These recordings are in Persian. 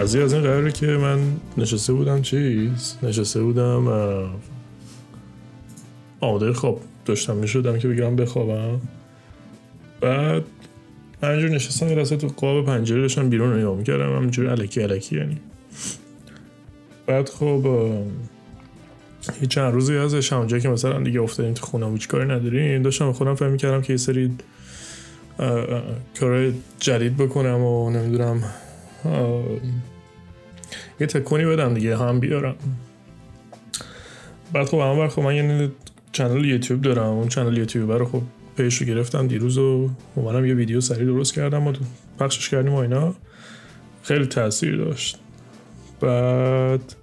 قضیه از این قراره که من نشسته بودم چیز؟ نشسته بودم آماده خواب داشتم. می‌شدم که بگیرم بخوابم. بعد همینجور نشستم یه تو قاب پنجره داشتم بیرون نگاه می‌کردم. همینجور علکی علکی یعنی. بعد خب یه چند روزی ازش همونجا که مثلا دیگه افتادیم تو خونه هیچ کاری نداریم. داشتم خودم فهم کردم که یه سری کار جدید بکنم و نمی‌دونم یه تکونی بدم دیگه هم بیارم. بعد خب همون خب من یه چنل یوتیوب دارم. اون چنل یوتیوب رو خب پیش رو گرفتم دیروز و اومدم یه ویدیو سریع درست کردم و پخشش کردیم و اینا. خیلی تاثیر داشت. بعد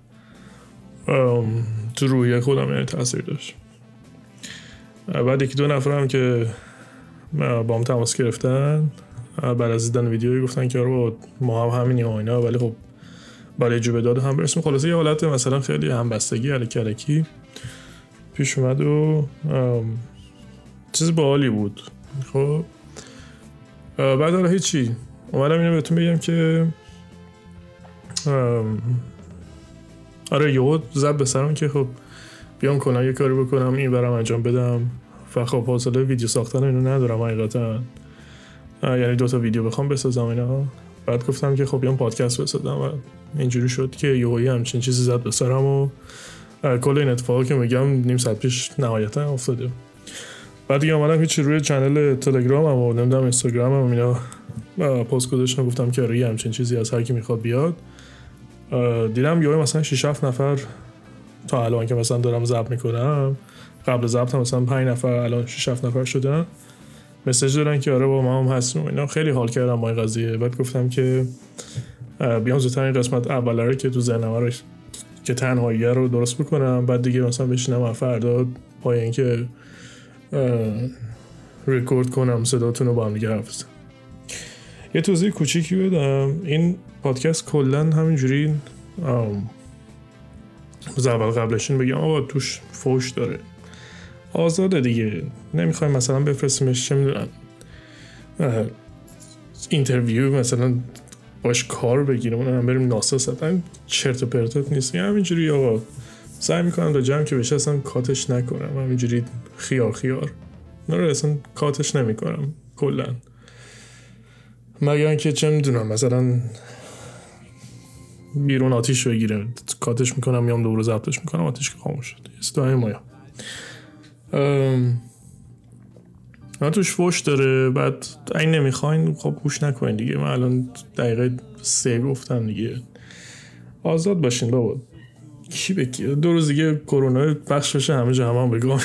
تو روی خودم یعنی تاثیر داشت. بعد یکی دو نفرم که با هم تماس گرفتن. بعد از دیدن ویدیوی گفتن که آره ما هم همینی و اینا ولی خب برای جوب داد هم برسیم خلاصه یه حالت مثلا خیلی همبستگی علکی علکی پیش اومد و چیز باحالی بود. خب بعد حالا هیچی. اومدم اینو بهتون بگم که آره یهو زد به که خب بیام کنم یه کاری بکنم این برم انجام بدم. و خب حوصله ویدیو ساختن اینو ندارم حقیقتا. یعنی دو تا ویدیو بخوام بسازم اینا. بعد گفتم که خب بیام پادکست بسازم و اینجوری شد که یهویی همچین چیزی زد به سرم و کل این اتفاقی که میگم نیم ساعت پیش نهایتا افتاده. بعد دیگه اومدم هیچی روی چنل تلگرام و نمی‌دونم اینستاگرام هم اینا. پست گذاشتم گفتم که آره همچین چیزی از هر کی می‌خواد بیاد. دیدم یه مثلا 6 7 نفر تا الان که مثلا دارم ضبط می‌کنم. قبل ضبط مثلا 5 نفر الان 6 7 نفر شدن. مسیج دادن که آره با ما هم هستیم اینا. خیلی حال کردم با این قضیه. بعد گفتم که بیام زودتر این قسمت اول رو که تو رو که تنهایی رو درست بکنم. بعد دیگه مثلا بشینم فردا پای اینکه رکورد کنم صداتون رو با هم دیگه حرف یه توضیح کوچیکی بدم. این پادکست کلا همینجوری اول قبلشین بگم. آقا توش فوش داره. آزاده دیگه. نمی‌خوایم مثلا بفرستیمش چه می‌دونم interview مثلا باش کار بگیریم اون هم بریم ناسا ستن چرت و پرتت نیست. همینجوری آقا سعی می‌کنم تا جمع که بشه اصلا cut ش نکنم. همینجوری خیار خیار. نه اصلا کاتش نمی‌کنم کلا. مگر اینکه چه می‌دونم مثلا بیرون آتیش بگیره. کاتش می‌کنم میام دوباره ضبطش می‌کنم آتیش که خاموش شد. استای مایا. من توش فوش داره بعد این نمی‌خواین خب گوش نکنین دیگه. من الان دقیقه سه گفتم دیگه. آزاد باشین بابا. کی به دو روز دیگه کرونا بخش بشه همه جا هم, بگم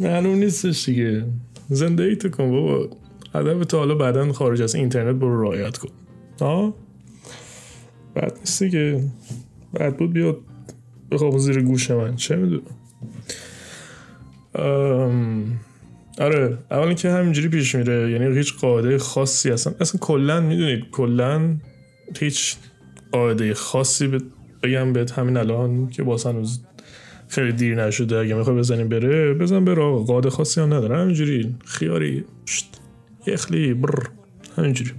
معلوم نیستش دیگه. زندگی تو کن بابا. هدف تا حالا بعدا خارج از اینترنت برو رایت کن. ها بعد نیست دیگه. بعد بود بیاد. بخواب زیر گوش من. چه می‌دونم. آره اولا که همینجوری پیش میره. یعنی هیچ قاعده خاصی اصلا اصلا کلا می‌دونید کلا هیچ قاعده خاصی بگم بهت همین الان که باز هنوز خیلی دیر نشده. اگه می‌خوای بزنیم بره بزن بره قاعده خاصی هم نداره. همینجوری. خیاری. یخلی. بر همینجوری.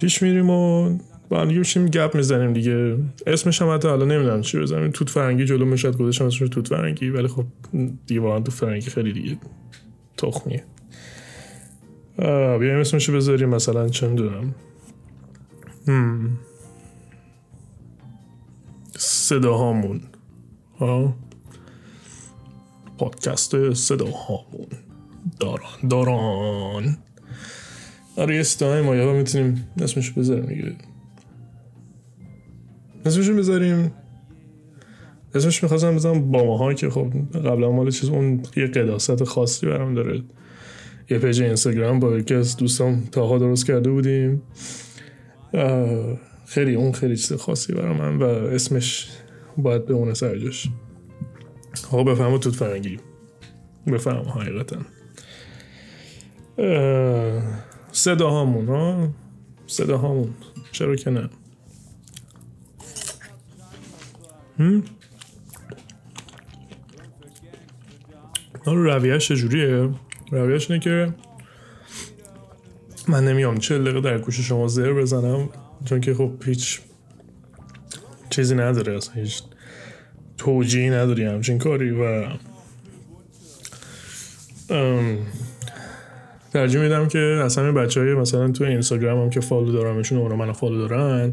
پیش میریم و با هم دیگه گپ می‌زنیم دیگه. اسمش هم حتی الان نمی‌دونم چی بزنیم. توت فرنگی جلو مشد گذاشتم اسمش توت فرنگی ولی خب دیگه واقعا توت فرنگی خیلی دیگه تخمیه. بیایم اسمش بذاریم مثلا چه می‌دونم. صداهامون. ها؟ پادکست صداهامون. داران داران. آره یه صداهای ما می‌تونیم اسمش بذاریم دیگه. اسمش بذاریم اسمش می‌خواستم بزنم با ماها که خب قبلا مال چیز اون یه قداست خاصی برام داره. یه پیج اینستاگرام با یکی از دوستان تاها درست کرده بودیم. خیلی اون خیلی چیز خاصی برای من و اسمش باید به اون سرجاش خب بفهمو توت فرنگی. بفهم حقیقتا. صدا هامون ها؟ صدا هامون چرا که نه؟ رویش چجوریه؟ رویش اینه که من نمیام چه دقیقه در گوش شما زر بزنم چون که خب هیچ چیزی نداره اصلا هیچ توجیهی نداری همچین کاری و ترجیح میدم که اصلا این بچه های مثلا تو اینستاگرام هم که follow دارمشون اونا منو follow دارن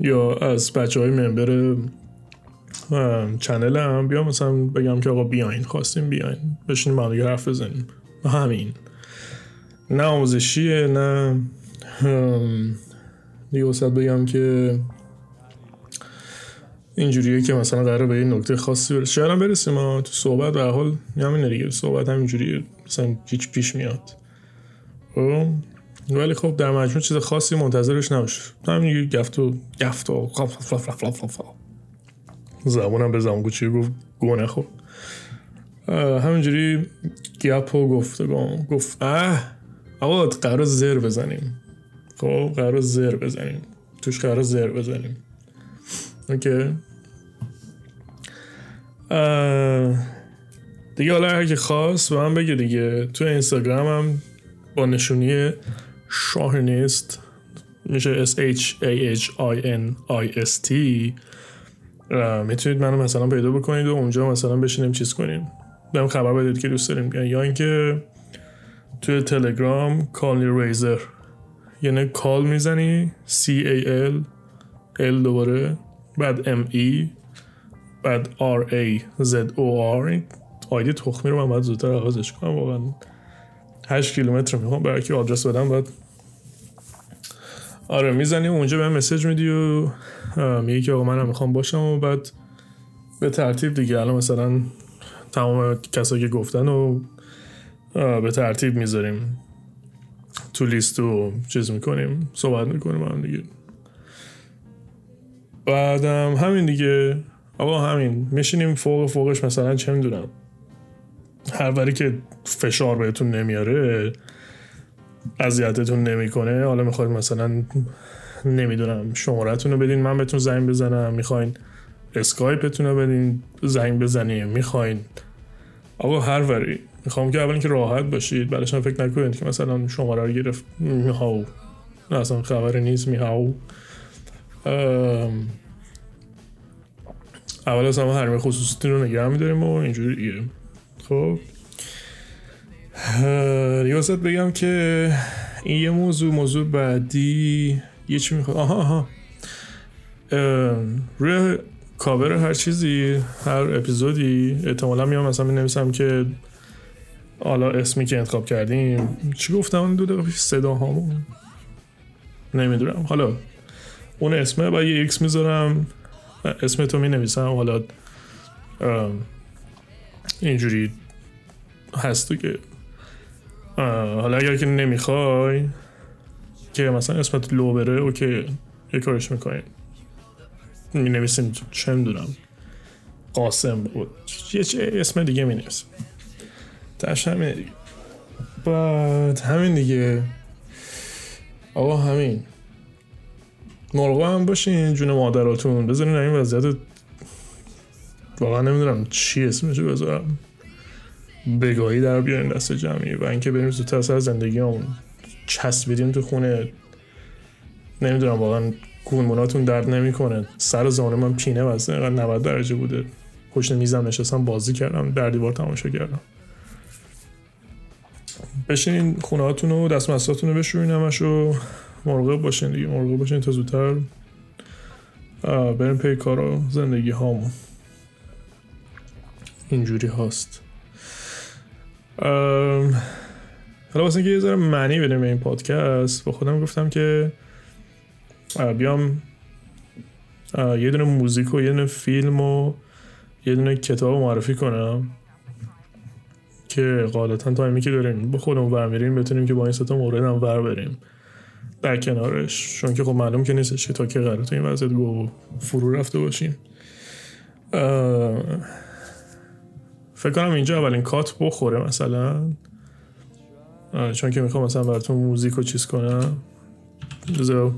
یا از بچه های member channel هم. بیام مثلا بگم که آقا بیاین خواستیم بیاین. بشینیم با حرف بزنیم. همین. نه آموزشیه نه دیگه وسط بگم که اینجوریه که مثلا قرار به یه نکته خاصی برسیم. شاید هم برسیم تو صحبت به حال همینه دیگه. صحبت همینجوریه مثلا هیچ پیش میاد. خب؟ ولی خب در مجموع چیز خاصی منتظرش نباش همین گفت و گفت و زبونم به زمان گوچی گفت گونه خب همینجوری گپ و گفت گفت اه آقا قرار زر بزنیم. خب قرار زر بزنیم. توش قرار زر بزنیم. اوکی. دیگه حالا هر که خواست به من بگه دیگه. تو اینستاگرام هم با نشونی شاهنیست میشه S H A H I N I S T می‌تونید منو مثلا پیدا بکنید و اونجا مثلا بشینیم چیز کنیم. بهم خبر بدید که دوست داریم. یا اینکه توی تلگرام کالنی ریزر یعنی کال می‌زنی C A L L دوباره بعد M E بعد R A Z O R. آیدی تخمی رو من باید زودتر آغازش کنم واقعا. 8 کیلومتر می‌خوام برای که آدرس بدم باید آره می‌زنی اونجا به مسیج میدی و میگی که آقا منم می‌خوام باشم و بعد به ترتیب دیگه. الان مثلا تمام کسایی که گفتن و به ترتیب می‌ذاریم تو لیست و چیز می‌کنیم صحبت می‌کنیم هم دیگه. بعدم همین دیگه. آقا همین میشینیم فوق فوقش مثلا چه می‌دونم هر وری که فشار بهتون نمیاره اذیتتون نمی‌کنه. حالا می‌خواید مثلا نمی‌دونم شمارتون رو بدین من بهتون زنگ بزنم. می‌خواین اسکایپتون رو بدین زنگ بزنیم می‌خواین. آقا هر وری. می‌خوام که اول که راحت باشید. بعدش فکر نکنید که مثلا شماره رو گرفت میهاو اصلا خبر نیست میهاو اول از همه حرم خصوصیتون رو نگه میداریم و اینجوریه خب؟ ریاست بگم که این یه موضوع موضوع بعدی یه چی می‌خواد آها آها. روی کاور هر چیزی هر اپیزودی احتمالا میام مثلا نویسم که حالا اسمی که انتخاب کردیم. چی گفتم؟ دو دقیقه صدا هامون نمی‌دونم. حالا اون اسمه با یه X می‌ذارم. اسم تو می نویسم حالا اینجوری هست که حالا اگر که نمی‌خوای که مثلا اسمت لو بره اوکی یه کارش می‌کنیم می نویسیم چه می‌دونم قاسم بود. یه چه اسم دیگه می نویسیم تش همین. دیگه بعد همین دیگه. آقا همین. مرغا هم باشین جون مادراتون. بذارین این وضعیت واقعا نمی‌دونم چی اسمشو بذارم. بگاهی در بیارین دست جمعی و اینکه بریم زودتر سر زندگی همون چسبیدیم تو خونه. نمی‌دونم واقعا گونموناتون درد نمی‌کنه. سر زانه من پینه وزنه اینقدر 90 درجه بوده. پشت میزم نشستم بازی کردم در دیوار تماشا کردم. بشین خونه هاتون و دست مساتون رو بشورین همش و مرغب باشین دیگه مرغب باشین تا زودتر. بریم پی کار و زندگی هامون. اینجوری هاست. حالا واسه اینکه یه ذره معنی بدیم به این پادکست با خودم گفتم که بیام یه دونه موزیک و یه دونه فیلم و یه دونه کتاب معرفی کنم که قاعدتا time ی که داریم با خودمون برمیریم بتونیم که با این ستا مورد هم ور بریم در کنارش. چون که خب معلوم که نیستش که تا که قرار تو این وضعیت گو فرو رفته باشیم. فکر کنم اینجا اولین cut بخوره مثلا. چون که می‌خوام مثلا براتون موزیک رو چیز کنم. بذار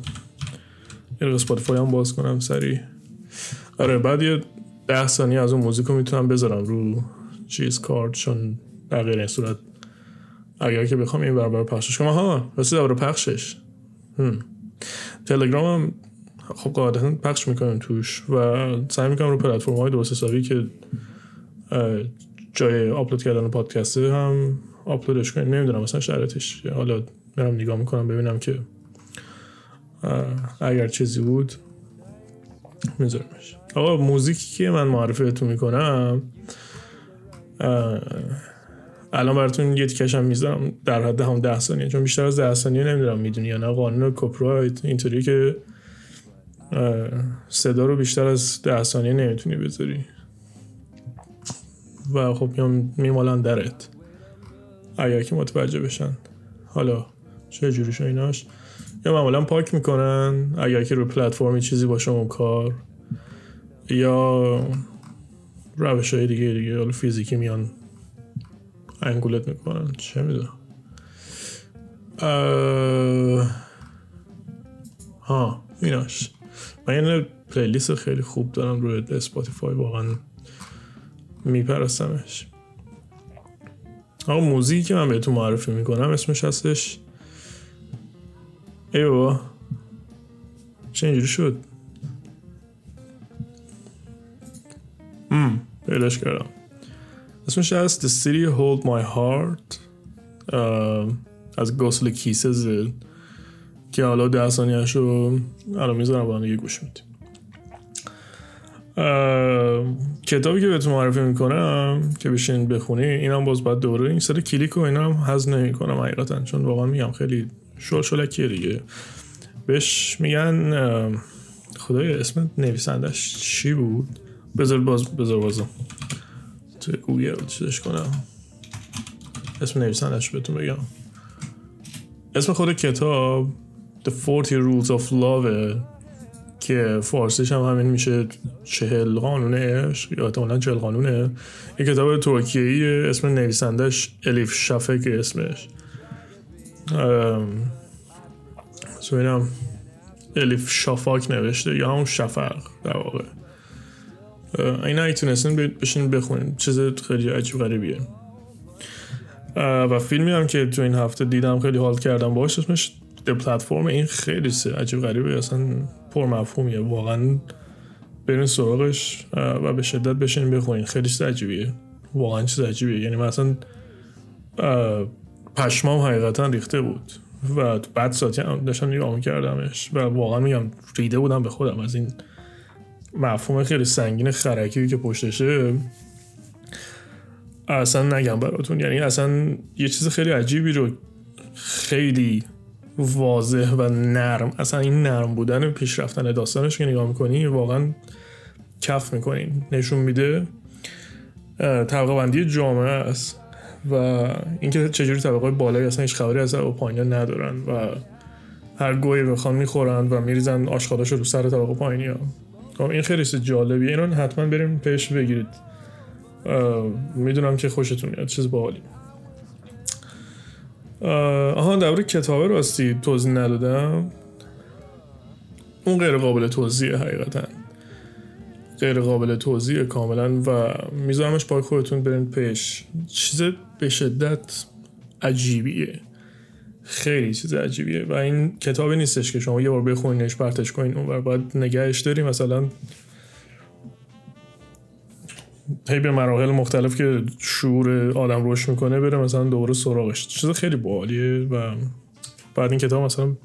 یه Spotify هم باز کنم سری آره بعد یه ده ثانیه از اون موزیک رو می‌تونم بذارم رو چیز کارت چون در غیر این صورت. اگر که بخوام این برابر پخشش کنم. ها راستی در پخشش. هم. تلگرام هم خب قاعدتا پخش می‌کنم توش و سعی می‌کنم رو پلتفرم های درست حسابی که جای آپلود کردن پادکسته هم آپلودش کنیم نمی‌دونم مثلا شرطش حالا میرم نگاه می‌کنم ببینم که اگر چیزی بود میذارمش. آقا موزیکی که من معرفیتون می‌کنم الان براتون یه تیکش هم می‌ذارم در حد هم ده ثانیه. چون بیشتر از ده ثانیه نمی‌دونم می‌دونی یا نه. قانون کپرایت اینطوری که صدا رو بیشتر از ده ثانیه نمی‌تونی بذاری. و خب میام میمالن درت. اگر که متوجه بشن. حالا چه جوری شو ایناش؟ یا معمولا پاک می‌کنن. اگر که رو پلتفرمی چیزی باشه اون کار. یا روش های دیگه دیگه حالا فیزیکی میان انگولت می‌کنن. چه می‌دونم. ها ایناش. من یه playlist خیلی خوب دارم روی Spotify واقعا میپرستمش. آقا موزیکی که من بهتون معرفی می‌کنم اسمش هستش. ای بابا. چه اینجوری شد؟ پیداش کردم. اسمش هست The City Hold My Heart. از گوسل کیسز که حالا ده ثانیهش رو الان می‌ذارم با هم گوش میدیم. کتابی که بهتون معرفی می‌کنم که بشین بخونی اینم باز باید دوره این سر کلیک و اینا هم حز نمی کنم حقیقتا چون واقعا میگم خیلی شل شلکیه دیگه. بهش میگن خدای اسم نویسندش چی بود؟ بذار باز بذار بازم تو گوگل چیزش کنم. اسم نویسندش بهتون بگم. اسم خود کتاب The 40 Rules of Love که فارسیش هم همین میشه چهل قانون عشق یا احتمالا چهل قانونه این کتاب ترکیه اسم نویسندش الیف شفق اسمش. سوینم الیف شافاک نوشته یا همون شفق در واقع. این ایتونستین بشین بخونین. چیز خیلی عجیب غریبیه. و فیلمی هم که تو این هفته دیدم خیلی حال کردم. باش اسمش د پلتفرم این خیلی عجیب غریبه. اصلا پر مفهومیه واقعا برین سراغش و به شدت بشین بخونین. خیلی چیز عجیبیه. واقعا چیز عجیبیه. یعنی مثلا پشمام حقیقتا ریخته بود. و بعد ساعتی هم داشتم نگاه کردمش و واقعا میگم ریده بودم به خودم. از این مفهوم خیلی سنگین خرکی که پشتشه اصلا نگم براتون. یعنی اصلا یه چیز خیلی عجیبی رو خیلی واضح و نرم. اصلا این نرم بودن پیشرفتن داستانش که نگاه می‌کنی واقعا کف می‌کنین نشون میده طبقه بندی جامعه است و اینکه چجوری طبقه بالایی اصلا هیچ خبری از و پایینی ندارن و هر گویی بخوان می‌خورن و میریزن آشغالاش رو سر طبقه پایینی ها خب این خیلی جالبیه. اینو حتما بریم پیش بگیرید. می‌دونم که خوشتون میاد. چیز باحالی. آها در کتابه راستی توضیح ندادم؟ اون غیر قابل توضیح حقیقتا. غیر قابل توضیح کاملا و میذارمش پای خودتون برین پیش. چیز به شدت عجیبیه. خیلی چیز عجیبیه. و این کتابی نیستش که شما یه بار بخونینش پرتش کنین اون باید نگهش داری مثلا هی به مراحل مختلف که شعور آدم روش می‌کنه بره مثلا دوباره سراغش. چیز خیلی باحالیه و بعد این کتاب مثلا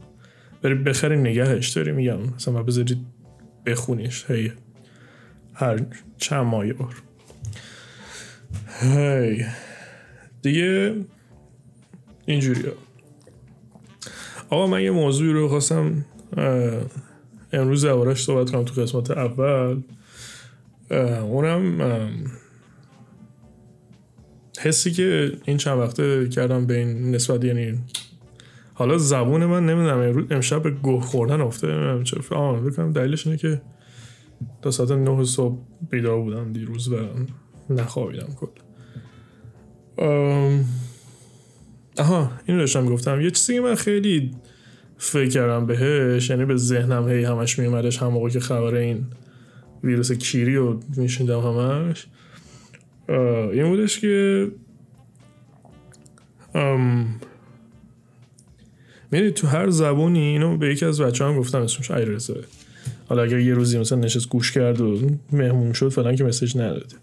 بری بخری نگهش داری میگم. مثلا بذارید بخونیش. هی. هر چند ماه بار. هی. دیگه اینجوری ها. آقا من یه موضوعی رو خواستم امروز دوارش صحبت کنم تو قسمت اول. اونم حسی که این چند وقته کردم به این نسبت یعنی حالا زبون من نمی‌دونم امشب به گوه خوردن افته. بکنم دلیلش اینه که تا ساعت نه صبح بیدار بودم دیروز و نخوابیدم کل. آها این داشتم گفتم. یه چیزی که من خیلی فکر کردم بهش یعنی به ذهنم هی همش میومدش هم موقع که خبر این ویروس کیری رو میشیندم همش. این بودش که می‌دونی تو هر زبونی اینو به یکی از بچه هم گفتم اسمش ایرزه حالا اگر یه روزی مثلا نشست گوش کرد و مهمون شد فلان که مسیج نداده.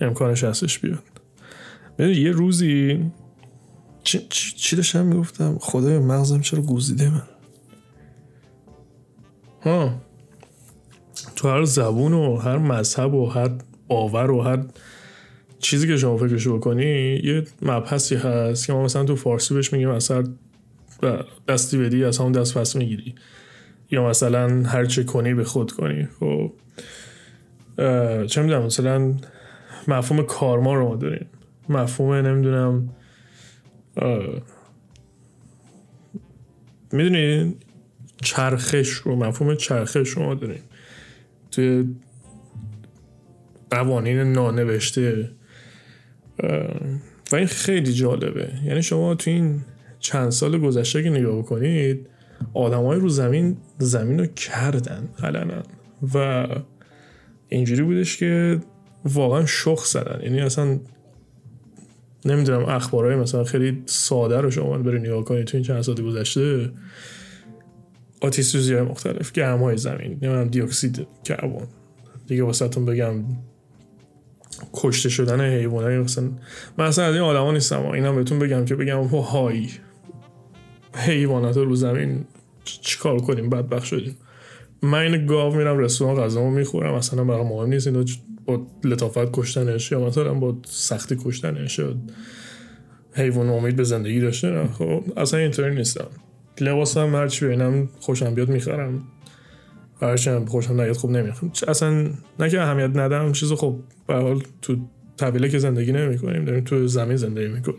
امکانش هستش بیاد. می‌دونی یه روزی چی, چی داشتم می‌گفتم؟ خدای مغزم چرا گوزیده من؟ ها. تو هر زبون و هر مذهب و هر باور و هر چیزی که شما فکرشو بکنی یه مبحثی هست که ما مثلا تو فارسی بهش میگیم اثر دستی بدی از همون دست پس می‌گیری. یا مثلا هر چه کنی به خود کنی. خب چه می‌دونم مثلا مفهوم کارما رو ما داریم. مفهوم نمی‌دونم می‌دونی؟ چرخش رو مفهوم چرخش رو ما داریم. توی قوانین نانوشته. و این خیلی جالبه. یعنی شما تو این چند سال گذشته که نگاه بکنید آدمای رو زمین زمین رو کردن علنا. و اینجوری بودش که واقعا شخ زدن. یعنی اصلا نمی‌دونم اخبارهای مثلا خیلی ساده رو شما برای نگاه کنید تو این چند سال گذشته. آتیش سوزی های مختلف گرم های زمین نمی‌دونم دیوکسید کربن. دیگه واسه بگم کشته شدن حیوانات مثلا من اصلا از این آدما نیستم. اینا بهتون بگم که بگم های حیوانات رو زمین چیکار کنیم؟ بدبخ شدیم. من این گاو میرم رستوران غذامو می‌خورم. اصلا برای مهم نیست اینو با لطافت کشتنش یا مثلا با سختی کشتنش حیوان امید به زندگی داشته خب اصلا اینطوری نیستم. لباسم هرچی ببینم خوشم بیاد می‌خرم. هرچی خوشم نیاد خوب نمی‌خرم اصلا نه که اهمیت ندم چیز خب به حال تو طویله که زندگی نمی کنیم داریم تو زمین زندگی می‌کنیم.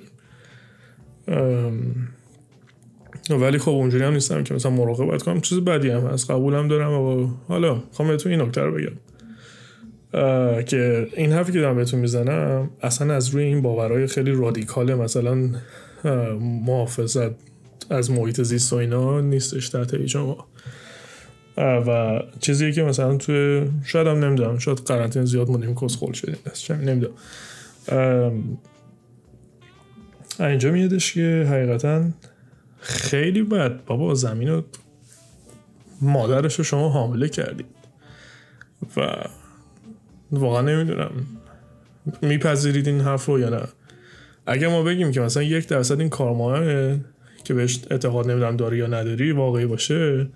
ولی خب اونجوری هم نیستم که مثلا مراقبت کنم. چیز بدی هم هست قبولم دارم و حالا خواهم بهتون این نکته رو بگم. که این حرفی که دارم بهتون می‌زنم اصلا از روی این باورهای خیلی رادیکال مثلا محافظت از محیط زیست و اینا نیستش تحت شما و چیزی که مثلا توی شاید هم نمی‌دونم شاید قرنطینه زیاد مونیم خول شدیم دست نمی‌دونم. اینجا میادش که حقیقتا خیلی بد. بابا زمین رو مادرش رو شما حامله کردید. و واقعا نمی‌دونم. میپذیرید این حرف رو یا نه؟ اگر ما بگیم که مثلا یک درصد این کارماه که بهش اعتقاد نمی‌دونم داری یا نداری واقعی باشه.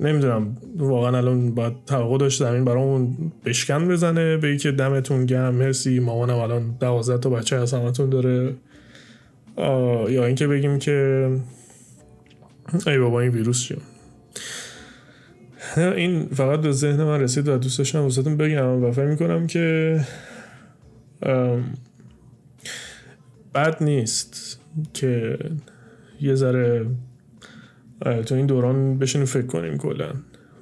نمی‌دونم واقعا الان باید توقع داشت زمین برامون بشکن بزنه به که دمتون گرم مرسی. مامانم الان دوازده تا بچه از همتون داره. یا اینکه بگیم که ای بابا این ویروس چیه؟ این فقط به ذهن من رسید و دوست داشتم بگم و فکر می‌کنم که بد نیست که یه ذره تو این دوران بشینیم فکر کنیم کلا.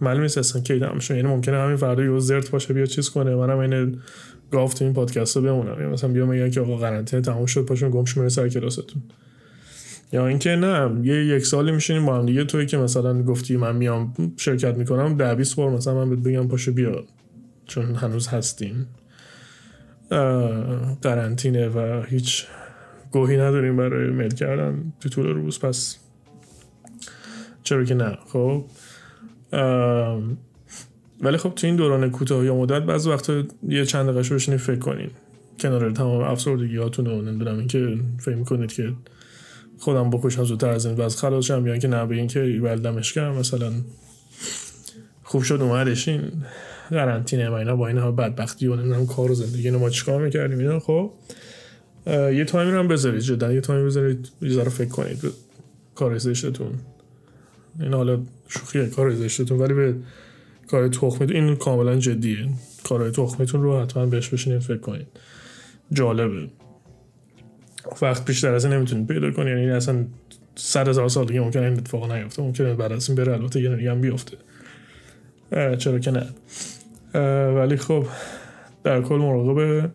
معلوم نیست اصلا کی تمام یعنی ممکنه همین فردا یه زرت باشه بیا چیز کنه. منم این گاف تو این پادکست رو بمونم. یا مثلا بیا میگن که آقا قرنطینه تموم شد پاشون گم شو سر کلاستون. یا اینکه نه یه یک سالی میشینیم با هم دیگه. توی که مثلا گفتی من میام شرکت می‌کنم ده 20 بار مثلا من بهت بگم پاشو بیا. چون هنوز هستیم. قرنطینه و هیچ گوهی نداریم برای میل کردن تو طول روز پس چرا که نه خب؟ ولی خب تو این دوران کوتاه یا مدت بعضی وقتا یه چند دقیقه بشینید فکر کنین. کنار تمام افسردگیاتون رو نمی‌دونم اینکه فکر می‌کنید که خودم بکشم زودتر از این وضع. خلاص شم یا اینکه نه به اینکه بلدمش کردم. مثلا خوب شد اومدش این قرنطینه و اینا با این بدبختی و نمی‌دونم کار و زندگی ما چیکار می‌کردیم اینا خب؟ یه تایمی هم بذارید جدا. یه تایمی بذارید یه فکر کنید. کار زشتتون. این حالا شوخیه کار زشتتون. ولی به کار تخمیتون این کاملا جدیه. کارهای تخمیتون رو حتما بهش بشینید فکر کنید. جالبه. وقت بیشتر از این نمی‌تونید پیدا کنید. یعنی اصلا صد هزار سال دیگه ممکنه این اتفاق نیفته. ممکنه بعد از این بره. البته یه هم بیفته. چرا که نه. ولی خب در کل مراقب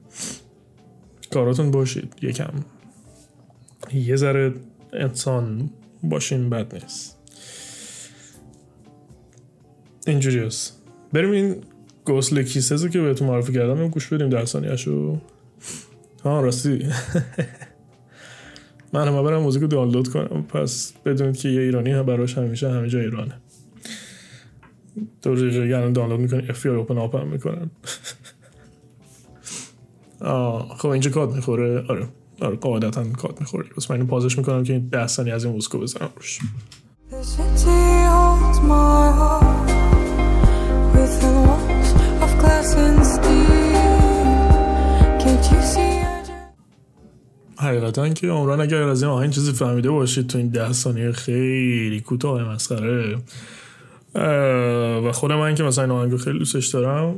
کاراتون باشید. یکم. یه ذره انسان باشین بد نیست. اینجوری هست. بریم این گوسل کیسزو که بهتون معرفی کردم گوش بدیم در ثانیهشو. ها راستی. من هم برم موزیک رو دانلود کنم. پس بدونید که یه ایرانی هم براش همیشه همه جا ایرانه. دو دقیقه گرم دانلود می‌کنی اف اوپن آپ هم می‌کنن. خب اینجا کات می‌خوره. آره آره قاعدتا کات می‌خوره. بس من پازش می‌کنم که این ده ثانیه از این موزیکو بزنم روش. حقیقتا که عمران اگر از این آهنگ چیزی فهمیده باشید تو این ده ثانیه خیلی کوتاه مسخره. و خود من که مثلا این آهنگ خیلی دوستش دارم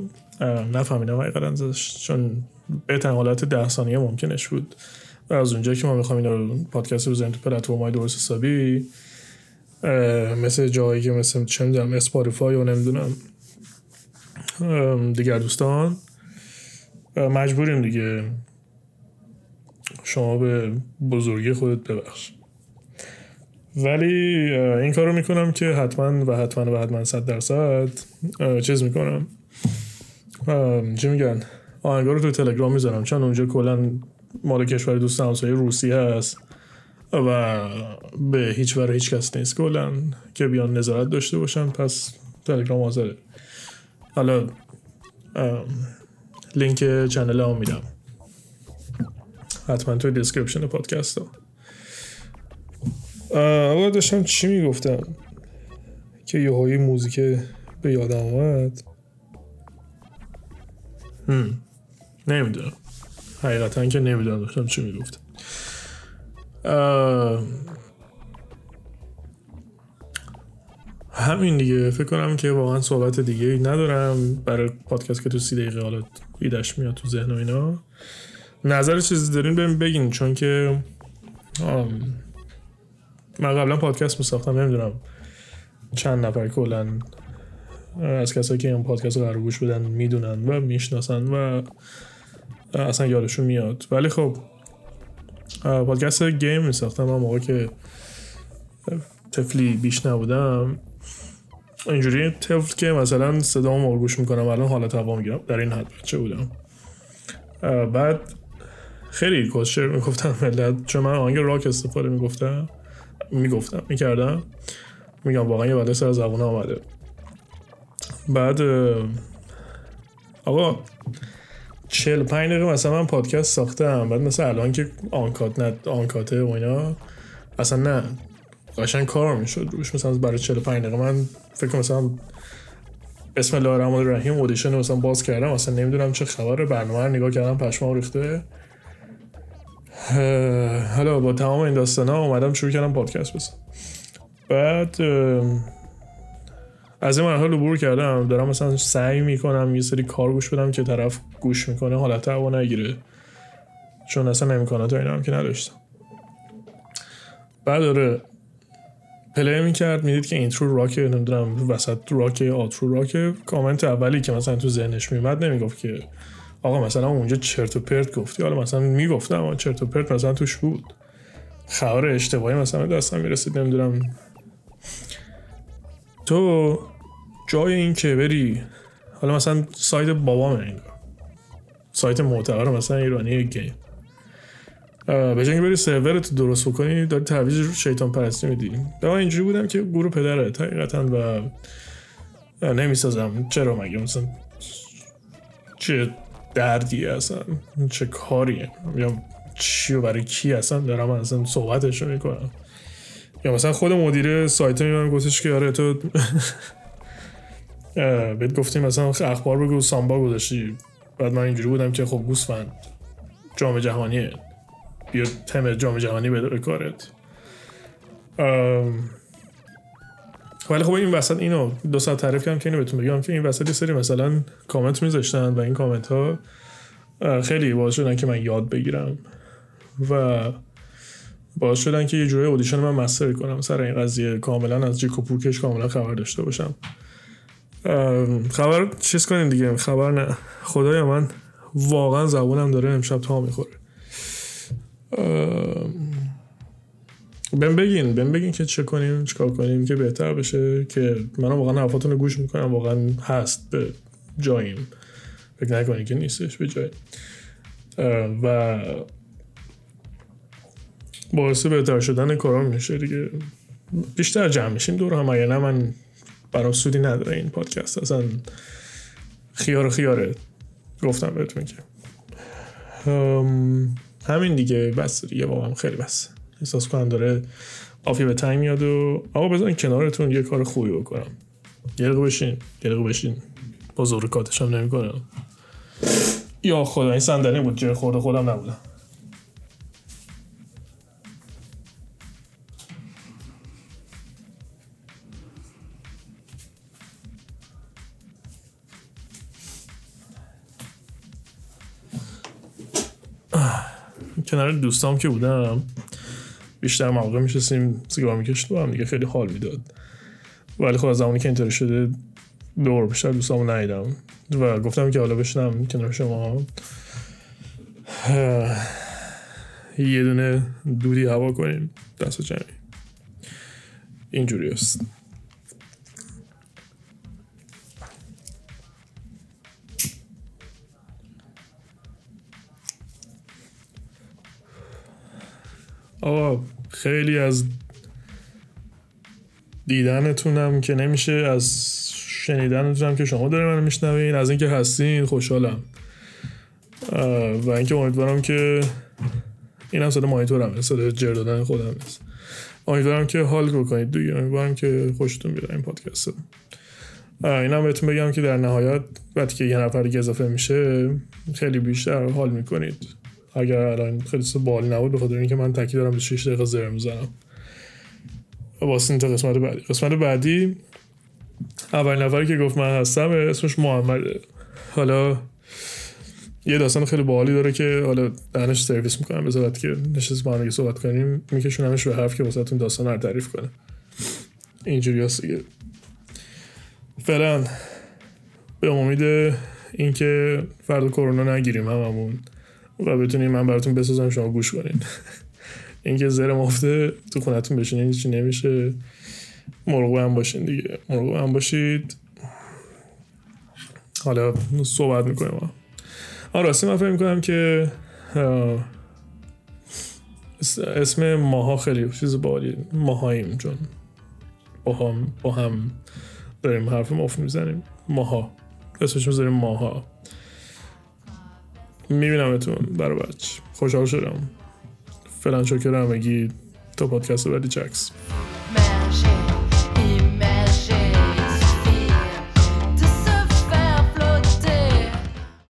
نفهمیدم حقیقتا چون بهترین حالت ده ثانیه ممکنش بود. و از اونجا که ما می‌خوام این رو پادکست رو بزنیم تو پلتفرم های درست حسابی مثل جایی که مثل چه می‌دونم اسپاتیفای و نمی‌دونم. دیگر دوستان مجبوریم دیگه. شما به بزرگی خودت ببخش. ولی این کار رو می‌کنم که حتما و حتما و حتما صد درصد چیز می‌کنم. چی میگن؟ آهنگا رو تو تلگرام می‌ذارم. چون اونجا کلا مال کشور دوست همسایه روسی هست و به هیچ ور هیچ کس نیست. کلا که بیان نظارت داشته باشن پس تلگرام حاضره. حالا لینک channel هم میدم. حتما توی description پادکست ها. داشتم چی می‌گفتم؟ که یه های موزیک به یادم آمد نمی‌دونم. حقیقتا که نمی‌دونم داشتم چی می‌گفتم همین دیگه. فکر کنم که واقعا صحبت دیگه ندارم. برای پادکست که تو سی دقیقه حالا ایدش میاد تو ذهن و اینا. نظر چیزی دارین بهم بگین چون که من قبلا پادکست میساختم نمی‌دونم چند نفر کلا از کسایی که این پادکست رو قرار گوش بدن می‌دونن و می‌شناسن و اصلا یادشون میاد. ولی خب پادکست گیم میساختم. من موقع که تفلی بیش نبودم اینجوری تفل که مثلا صدا موقع گوش می‌کنم الان حالت هوا می‌گیرم. در این حد بچه بودم. بعد خیلی کوشر می‌گفتم ملت. چون من آهنگ راک استفاده می‌گفتم می‌گفتم می‌کردم. میگم واقعا یه بله سر زبونه آمده. بعد آقا چل پنج دقیقه مثلا من پادکست ساختم بعد مثلا الان که آنکات نه آنکاته و اینا اصلا نه قشنگ کار می‌شد روش. مثلا برای 45 دقیقه من فکر مثلا بسم الله الرحمن الرحیم اودیشن مثلا باز کردم. اصلا نمی‌دونم چه خبره برنامه رو نگاه کردم پشمام ریخته. حالا با تمام این داستان ها اومدم شروع کردم پادکست بسن بعد از این مرحله عبور کردم. دارم مثلا سعی می‌کنم یه سری کار گوش بدم که طرف گوش می‌کنه حالت هوا نگیره. چون اصلا امکانات اینا هم که نداشتم. بعد داره پلی می‌کرد. می‌دید که اینترو راک نمی‌دونم وسط راک آترو راک کامنت اولی که مثلا تو ذهنش میمد نمی‌گفت که آقا مثلا اونجا چرت و پرت گفتی. حالا مثلا می‌گفتم چرت و پرت مثلا توش بود. خبر اشتباهی مثلا دستم می‌رسید نمی‌دونم. تو جای این که بری حالا مثلا سایت بابام این سایت معتبر مثلا ایرانی گیم. به جنگ بری سرورت درست بکنی داری تعویض شیطان پرستی میدی. به من اینجوری بودم که گروه پدره حقیقتا و نمی‌سازم. چرا مگه مثلا چه دردی اصلا؟ چه کاریه؟ یا چی و برای کی اصلا دارم اصلا صحبتش رو می‌کنم؟ یا مثلا خود مدیر سایت من گفتش که آره تو بهت گفتیم مثلا اخبار بگو سامبا گذاشتی. بعد من اینجوری بودم که خب گوسفند جام جهانیه. بیا تم جام جهانی به کارت. ولی خب این وسط اینو دو ساعت تعریف کردم که اینو بهتون بگم که این وسط یه سری مثلا کامنت میذاشتن و این کامنت ها خیلی باعث شدن که من یاد بگیرم. و باعث شدن که یه جوری اودیشن من مستر کنم. سر این قضیه کاملا از جیکو پوکش کاملا خبر داشته باشم. خبر چیز کنیم دیگه. خبر نه. خدای من واقعا زبونم داره امشب تا می‌خوره. بهم بگین. بهم بگین که چه کنیم چیکار کنیم که بهتر بشه که من واقعا حرفاتون رو گوش می‌کنم. واقعا هست. به جاییم. فکر که نیستش. به جای. و باعث بهتر شدن کارا میشه دیگه. بیشتر جمع میشیم دور هم. اگر نه من برام سودی نداره این پادکست. اصلا خیار خیاره. گفتم بهتون که همین دیگه. بس دیگه. واقعا خیلی بس. احساس کنم داره آفی به تنگ میاد و آقا بزن کنارتون یه کار خوبی بکنم. یه بشین. یه بشین. کاتش هم نمی کنم یا خدا این صندلی بود جای خورده خودم نبودم. کنار دوستام که بودم بیشتر موقع میشستیم سیگار میکشت و هم دیگه خیلی حال می‌داد. ولی خب از زمانی که اینطوری شده دور بیشتر دوستامو ندیدم. و گفتم که حالا بشنم کنار شما. یه دونه دودی هوا کنیم. دست جمعی اینجوری است. آقا خیلی از دیدنتونم که نمیشه از شنیدنتونم که شما داره منو میشنوین از اینکه هستین خوشحالم. و اینکه امیدوارم که این هم صدا مانیتورم صدا جر دادن خودم نیست. امیدوارم که حال بکنید دیگه. امیدوارم که خوشتون بیاد این پادکست این هم بهتون بگم که در نهایت وقتی که یه نفر اضافه میشه خیلی بیشتر حال می‌کنید. اگر الان خیلی بالی نبود به خاطر اینکه من تکی دارم 26 دقیقه زر می‌زنم. واسه تا قسمت بعدی. قسمت بعدی اول نفری که گفت من هستم اسمش محمده. حالا یه داستان خیلی بالی داره که حالا دهنش سرویس می‌کنم به که نشست با هم صحبت کنیم میکشونمش به حرف که واسه داستان رو تعریف کنه اینجوری هست دیگه. فعلا به امید اینکه فرد کرونا نگیریم هممون و بتونیم من براتون بسازم شما گوش کنین. اینکه زر مفته تو خونتون بشینین هیچی نمیشه. مرغو هم باشین دیگه. مرغو هم باشید. حالا صحبت می‌کنیم. آن راستی من فکر می‌کنم که اسم ماها خیلی چیز بالی ماهاییم چون با هم, با هم داریم حرف مفت می‌زنیم. ماها. اسمش می‌ذاریم ماها. می‌بینم اتون برای بچ خوشحال شدم. فعلا شکرم همگی تا پادکست بعدی چکس.